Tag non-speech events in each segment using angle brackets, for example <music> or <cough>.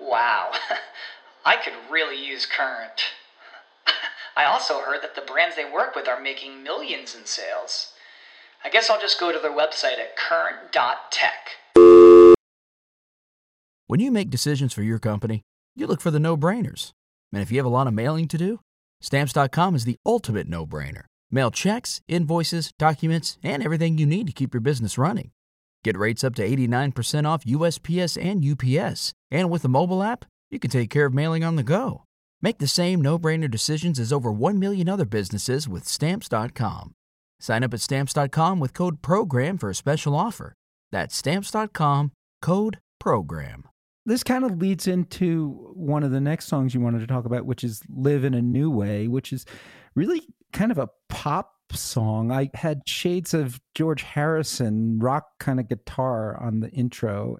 Wow, <laughs> I could really use Current. <laughs> I also heard that the brands they work with are making millions in sales. I guess I'll just go to their website at current.tech. When you make decisions for your company, you look for the no brainers. And if you have a lot of mailing to do, stamps.com is the ultimate no brainer. Mail checks, invoices, documents, and everything you need to keep your business running. Get rates up to 89% off USPS and UPS. And with the mobile app, you can take care of mailing on the go. Make the same no brainer decisions as over 1 million other businesses with Stamps.com. Sign up at Stamps.com with code PROGRAM for a special offer. That's Stamps.com code PROGRAM. This kind of leads into one of the next songs you wanted to talk about, which is Live in a New Way, which is really kind of a pop song. I had shades of George Harrison rock kind of guitar on the intro.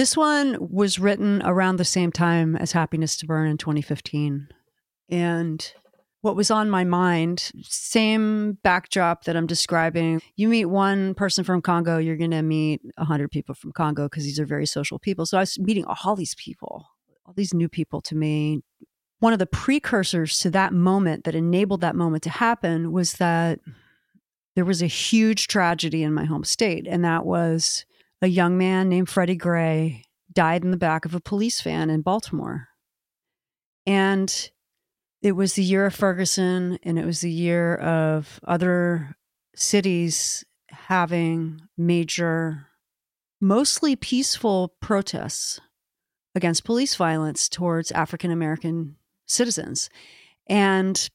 This one was written around the same time as Happiness to Burn in 2015. And what was on my mind, same backdrop that I'm describing. You meet one person from Congo, you're going to meet 100 people from Congo because these are very social people. So I was meeting all these people, all these new people to me. One of the precursors to that moment that enabled that moment to happen was that there was a huge tragedy in my home state, and that was a young man named Freddie Gray died in the back of a police van in Baltimore. And it was the year of Ferguson, and it was the year of other cities having major, mostly peaceful protests against police violence towards African American citizens. And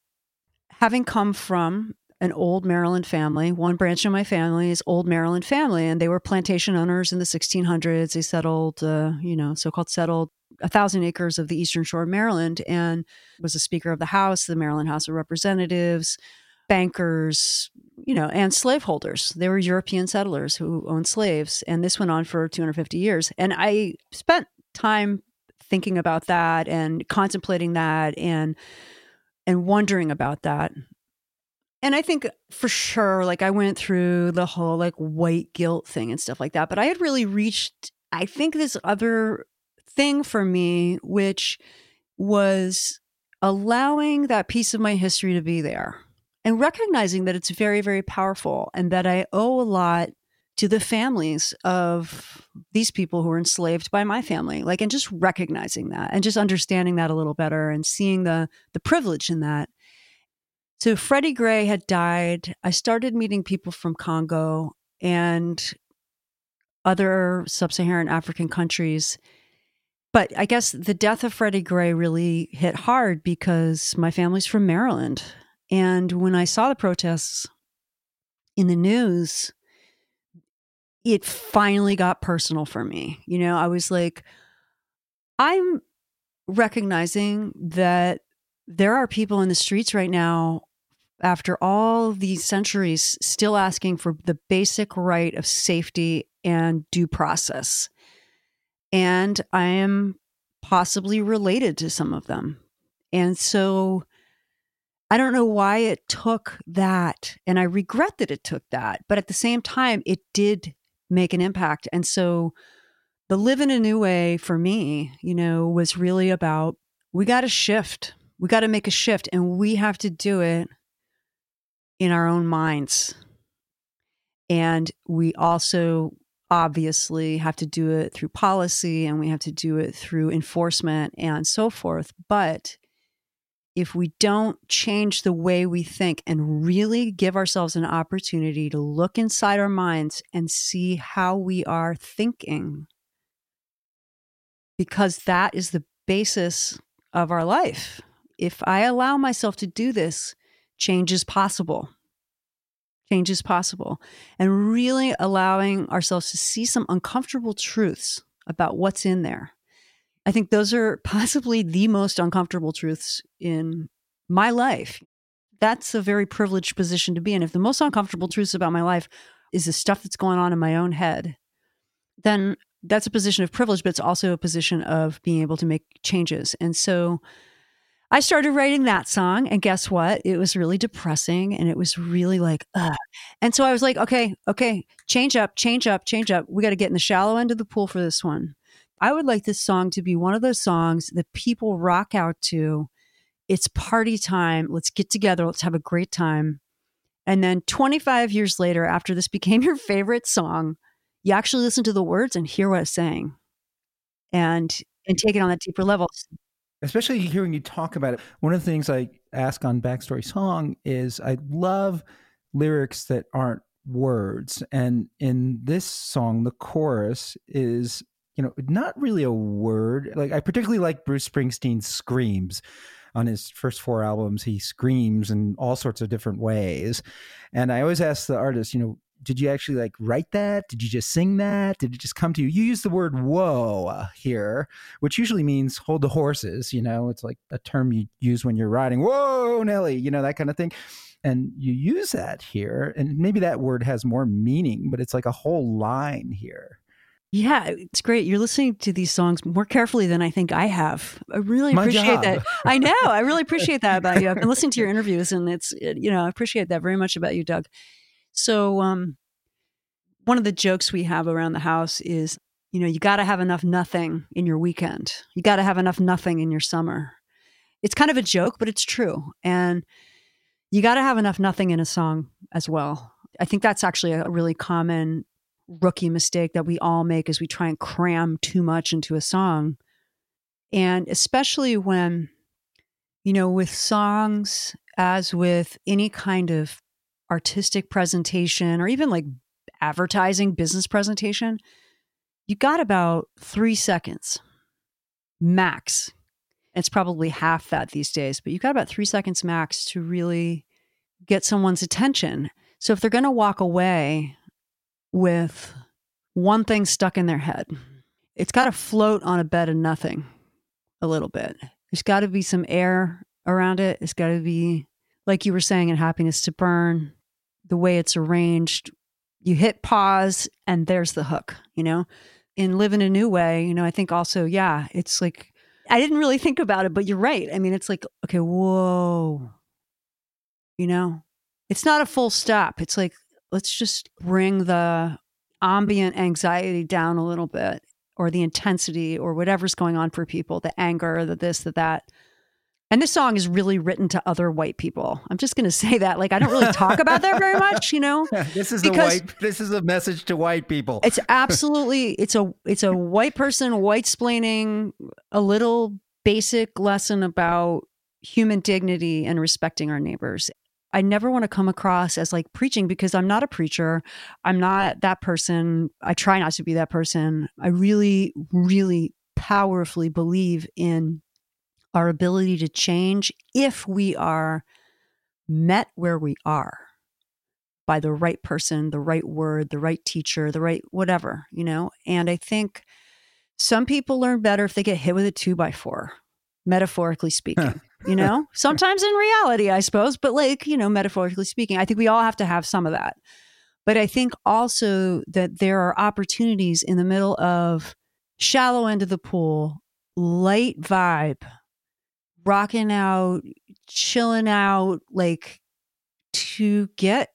having come from an old Maryland family. One branch of my family is old Maryland family, and they were plantation owners in the 1600s. They settled, uh, you know, so-called settled a thousand acres of the eastern shore of Maryland, and was a Speaker of the House, the Maryland House of Representatives, bankers, you know, and slaveholders. They were European settlers who owned slaves, and this went on for 250 years. And I spent time thinking about that and contemplating that and and wondering about that and I think for sure, like I went through the whole like white guilt thing and stuff like that. But I had really reached, I think, this other thing for me, which was allowing that piece of my history to be there and recognizing that it's very, very powerful and that I owe a lot to the families of these people who were enslaved by my family like and just recognizing that and just understanding that a little better and seeing the the privilege in that so Freddie Gray had died. I started meeting people from Congo and other sub Saharan African countries. But I guess the death of Freddie Gray really hit hard because my family's from Maryland. And when I saw the protests in the news, it finally got personal for me. You know, I was like, I'm recognizing that there are people in the streets right now after all these centuries still asking for the basic right of safety and due process. And I am possibly related to some of them. And so I don't know why it took that. And I regret that it took that. But at the same time, it did make an impact. And so the live in a new way for me, you know, was really about we got to shift. We got to make a shift and we have to do it in our own minds. And we also obviously have to do it through policy and we have to do it through enforcement and so forth. But if we don't change the way we think and really give ourselves an opportunity to look inside our minds and see how we are thinking, because that is the basis of our life. If I allow myself to do this, change is possible. Change is possible. And really allowing ourselves to see some uncomfortable truths about what's in there. I think those are <laughs> possibly the most uncomfortable truths in my life. That's a very privileged position to be in. If the most uncomfortable truths about my life is the stuff that's going on in my own head, then that's a position of privilege, but it's also a position of being able to make changes. And so I started writing that song, and guess what? It was really depressing and it was really like, ugh. And so I was like, okay, okay, change up, change up, change up. We got to get in the shallow end of the pool for this one. I would like this song to be one of those songs that people rock out to. It's party time. Let's get together. Let's have a great time. And then 25 years later, after this <laughs> became your favorite song, you actually listen to the words and hear what it's saying and and take it on that deeper level especially hearing you talk about it. One of the things I ask on Backstory Song is I love lyrics that aren't words. And in this song, the chorus is, you know, not really a word. Like I particularly like Bruce Springsteen's screams on his first four albums. He screams in all sorts of different ways. And I always ask the artist, you know, did you actually like write that? Did you just sing that? Did it just come to you? You use the word whoa uh, here, which usually means hold the horses. You know, it's like a term you use when you're riding. Whoa, Nelly, you know, that kind of thing. And you use that here. And maybe that word has more meaning, but it's like a whole line here. Yeah, it's great. You're listening to these songs more carefully than I think I have. I really My appreciate job. that. I know. I really <laughs> appreciate that about you. I've been listening to your <laughs> interviews and it's, you know, I appreciate that very much about you, Doug. So, um, one of the jokes we have around the house is, you know, you got to have enough nothing in your weekend. You got to have enough nothing in your summer. It's kind of a joke, but it's true. And you got to have enough nothing in a song as well. I think that's actually a really common rookie mistake that we all make is we try and cram too much into a song. And especially when, you know, with songs, as with any kind of artistic presentation or even like advertising business presentation, you got about three seconds max. It's probably half that these days, but you got about three seconds max to really get someone's attention. So if they're going to walk away with one thing stuck in their head. It's got to float on a bed of nothing a little bit. There's got to be some air around it. It's got to be, like you were saying in Happiness to Burn, the way it's arranged. You hit pause and there's the hook, you know? In Live in a New Way, you know, I think also, yeah, it's like, I didn't really think about it, but you're right. I mean, it's like, okay, whoa, you know, it's not a full stop. It's like, let's just bring the ambient anxiety down a little bit or the intensity or whatever's going on for people the anger the this the that and this song is really written to other white people. I'm just going <laughs> to say that like i don't really talk about that very much you know? <laughs> This is Because- a white. This is a message to white people. it's <laughs> absolutely it's a it's a white person white splaining a little basic lesson about human dignity and respecting our neighbors. I never want to come across as like preaching because i'm not a preacher. I'm not that person. I try not to be that person. I really really powerfully believe in our ability to change if we are met where we are by the right person, the right word, the right teacher, the right whatever, you know? And I think some people learn better if they get hit with a two by four, metaphorically speaking, you know? Sometimes in reality, I suppose, but like, you know, metaphorically speaking, I think we all have to have some of that. But I think also that there are opportunities in the middle of shallow end of the pool, light vibe, rocking out, chilling out, like to get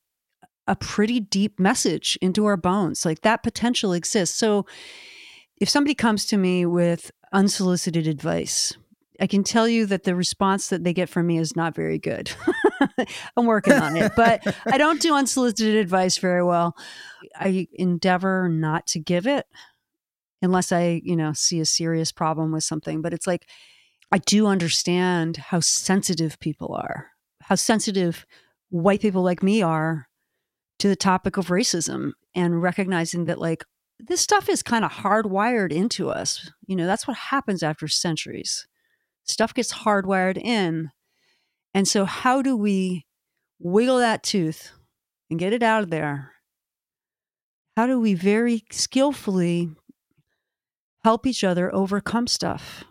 a pretty deep message into our bones. Like that potential exists. So if somebody comes to me with unsolicited advice, I can tell you that the response that they get from me is not very good. <laughs> I'm working on it, but I don't do unsolicited advice very well. I endeavor not to give it unless I, you know, see a serious problem with something. But it's like, I do understand how sensitive people are, how sensitive white people like me are to the topic of racism and recognizing that, like, this stuff is kind of hardwired into us. You know, that's what happens after centuries. Stuff gets hardwired in. And so, how do we wiggle that tooth and get it out of there? How do we very skillfully help each other overcome stuff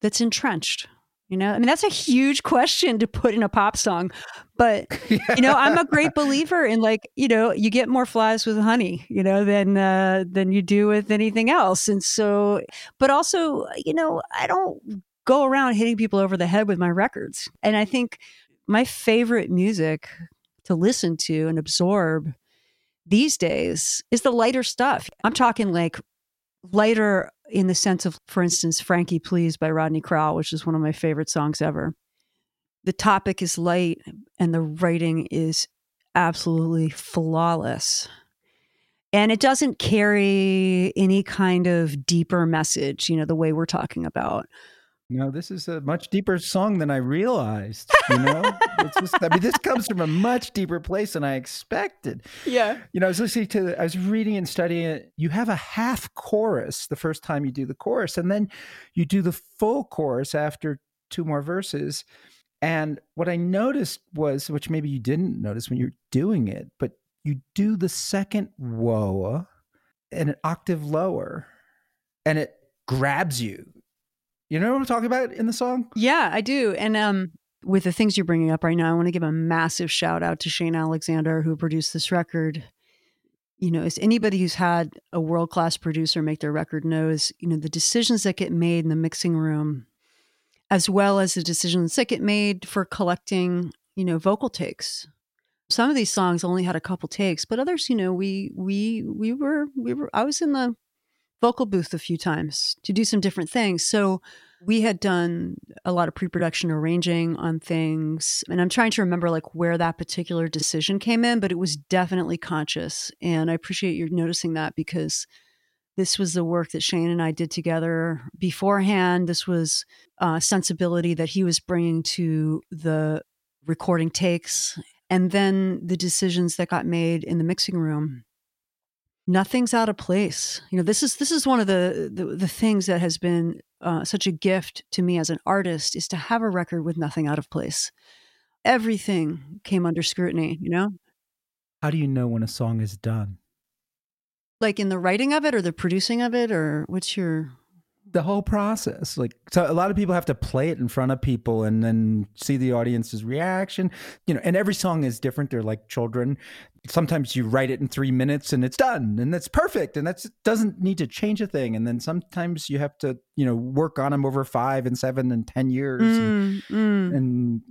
that's entrenched? You know, I mean, that's a huge question to put in a pop song. But, <laughs> you know, I'm a great believer in like, you know, you get more flies with honey, you know, than, uh, than you do with anything else. And so, but also, you know, I don't go around hitting people over the head with my records. And I think my favorite music to listen to and absorb these days is the lighter stuff. I'm talking like lighter in the sense of, for instance, Frankie Please by Rodney Crowell, which is one of my favorite songs ever. The topic is light and the writing is absolutely flawless. And it doesn't carry any kind of deeper message, you know, the way we're talking about. No, this is a much deeper song than I realized. You know, it's just, I mean, this <laughs> comes from a much deeper place than I expected. Yeah. You know, I was listening to, I was reading and studying it. You have a half chorus the first time you do the chorus, and then you do the full chorus after two more verses. And what I noticed was, which maybe you didn't notice when you're doing it, but you do the second whoa and an octave lower, and it grabs you. You know what I'm talking about in the song? Yeah, I do. And um, with the things you're bringing up right now, I want to give a massive shout out to Shane Alexander, who produced this record. you know, as anybody who's had a world class producer make their record knows, you know, the decisions that get made in the mixing room, as well as the decisions that get made for collecting, you know, vocal takes. Some of these songs only had a couple takes, but others, you know, we we we were we were I was in the vocal booth a few times to do some different things. So we had done a lot of pre-production arranging on things and i'm trying to remember like where that particular decision came in but it was definitely conscious and i appreciate you noticing that because this was the work that shane and i did together beforehand this was sensibility that he was bringing to the recording takes and then the decisions that got made in the mixing room nothing's out of place. You know this is this is one of the the, the things that has been uh, such a gift to me as an artist is to have a record with nothing out of place. Everything came under scrutiny you know? How do you know when a song is done? like in the writing of it or the producing of it or what's your The whole process. Like so a lot of people have to play it in front of people and then see the audience's reaction. You know, and every song is different. They're like children. Sometimes you write it in three minutes and it's done and that's perfect and that doesn't need to change a thing. And then sometimes you have to, you know, work on them over five and seven and ten years. And, Mm, mm. and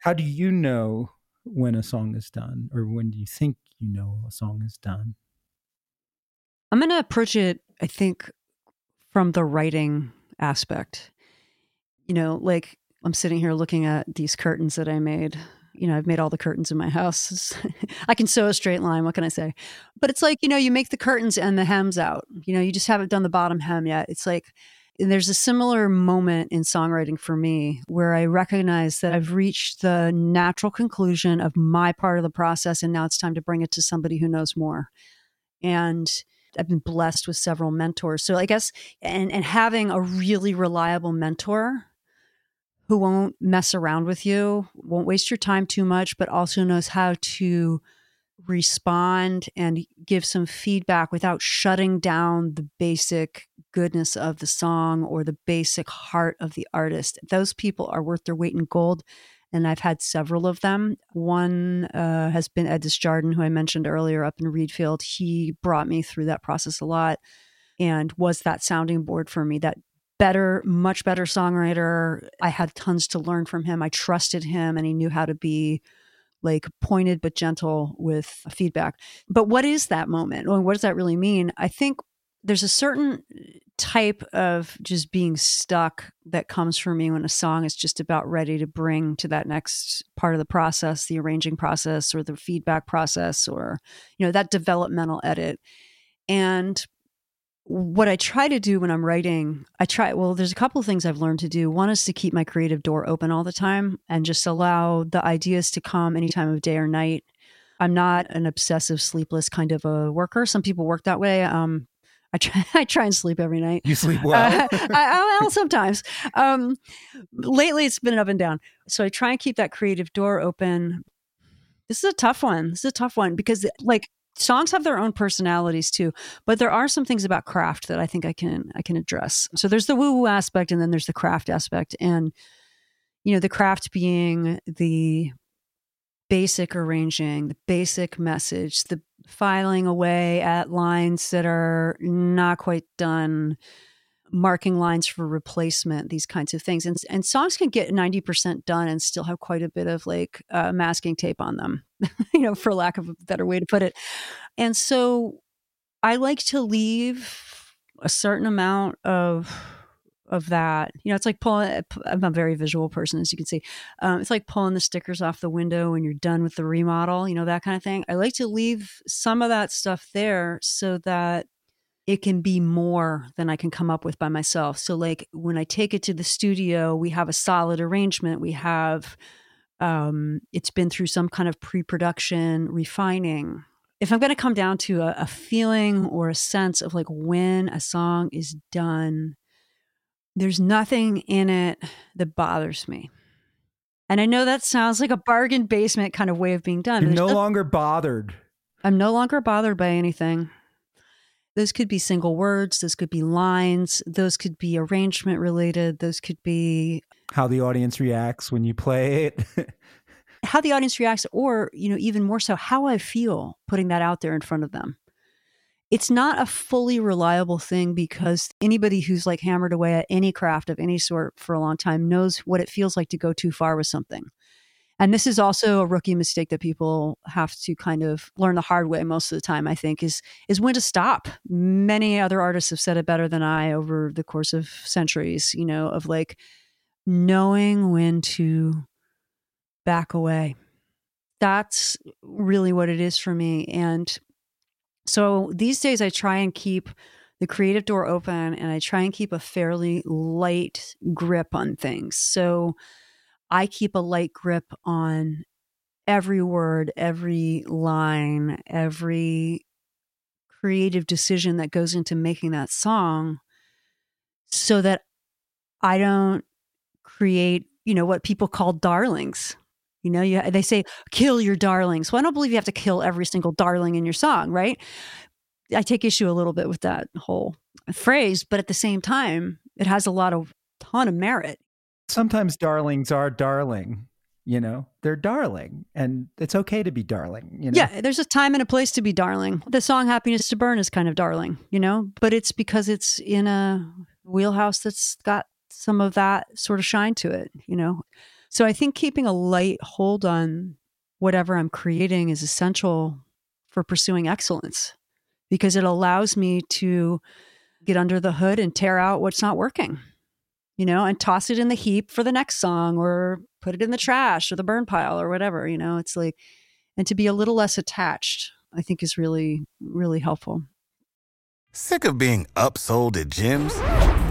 how do you know when a song is done or when do you think you know a song is done? I'm going to approach it, I think, from the writing aspect. You know, like I'm sitting here looking at these curtains that I made. You know, I've made all the curtains in my house. <laughs> I can sew a straight line. What can I say? But it's like, you know, you make the curtains and the hems out. You know, you just haven't done the bottom hem yet. It's like, there's a similar moment in songwriting for me where I recognize that I've reached the natural conclusion of my part of the process. And now it's time to bring it to somebody who knows more. And I've been blessed with several mentors. So I guess and and having a really reliable mentor who won't mess around with you, won't waste your time too much, but also knows how to respond and give some feedback without shutting down the basic goodness of the song or the basic heart of the artist. Those people are worth their weight in gold. And I've had several of them. One uh, has been Ed Desjardins, who I mentioned earlier up in Reedfield. He brought me through that process a lot and was that sounding board for me, that better, much better songwriter. I had tons to learn from him. I trusted him and he knew how to be like pointed but gentle with feedback. But what is that moment? What does that really mean? I think there's a certain type of just being stuck that comes for me when a song is just about ready to bring to that next part of the process, the arranging process or the feedback process or you know that developmental edit. And what I try to do when I'm writing, I try, well, there's a couple of things I've learned to do. One is to keep my creative door open all the time and just allow the ideas to come any time of day or night. I'm not an obsessive, sleepless kind of a worker. Some people work that way. Um, I try, <laughs> I try and sleep every night. You sleep <laughs> well. Uh, I, I, well, sometimes. Um, lately, it's been up and down. So I try and keep that creative door open. This is a tough one. This is a tough one because, like, songs have their own personalities too. But there are some things about craft that I think I can I can address. So there's the woo woo aspect, and then there's the craft aspect, and you know, the craft being the basic arranging, the basic message, the filing away at lines that are not quite done, marking lines for replacement, these kinds of things. And, and songs can get 90% done and still have quite a bit of like uh, masking tape on them, <laughs> you know, for lack of a better way to put it. And so I like to leave a certain amount of of that. You know, it's like pulling. I'm a very visual person, as you can see. Um, it's like pulling the stickers off the window when you're done with the remodel. You know, that kind of thing. I like to leave some of that stuff there so that it can be more than I can come up with by myself. So, like when I take it to the studio, we have a solid arrangement. We have um, it's been through some kind of pre-production refining. If I'm going to come down to a, a feeling or a sense of like when a song is done, there's nothing in it that bothers me. And I know that sounds like a bargain basement kind of way of being done. You're no there's longer bothered. I'm no longer bothered by anything. Those could be single words, those could be lines, those could be arrangement related, those could be How the audience reacts when you play it. <laughs> how the audience reacts or, you know, even more so how I feel putting that out there in front of them. It's not a fully reliable thing because anybody who's like hammered away at any craft of any sort for a long time knows what it feels like to go too far with something. And this is also a rookie mistake that people have to kind of learn the hard way most of the time, I think, is is when to stop. Many other artists have said it better than I over the course of centuries, you know, of like knowing when to back away. That's really what it is for me. And so these days I try and keep the creative door open and I try and keep a fairly light grip on things. So I keep a light grip on every word, every line, every creative decision that goes into making that song so that I don't create, you know, what people call darlings. You know, you, they say kill your darlings. Well, I don't believe you have to kill every single darling in your song, right? I take issue a little bit with that whole phrase, but at the same time, it has a lot of ton of merit. Sometimes darlings are darling, you know, they're darling, and it's okay to be darling, you know? Yeah, there's a time and a place to be darling. The song Happiness to Burn is kind of darling, you know, but it's because it's in a wheelhouse that's got some of that sort of shine to it, you know. So I think keeping a light hold on whatever I'm creating is essential for pursuing excellence because it allows me to get under the hood and tear out what's not working, you know, and toss it in the heap for the next song or put it in the trash or the burn pile or whatever, you know, it's like, and to be a little less attached, I think is really, really helpful. Sick of being upsold at gyms?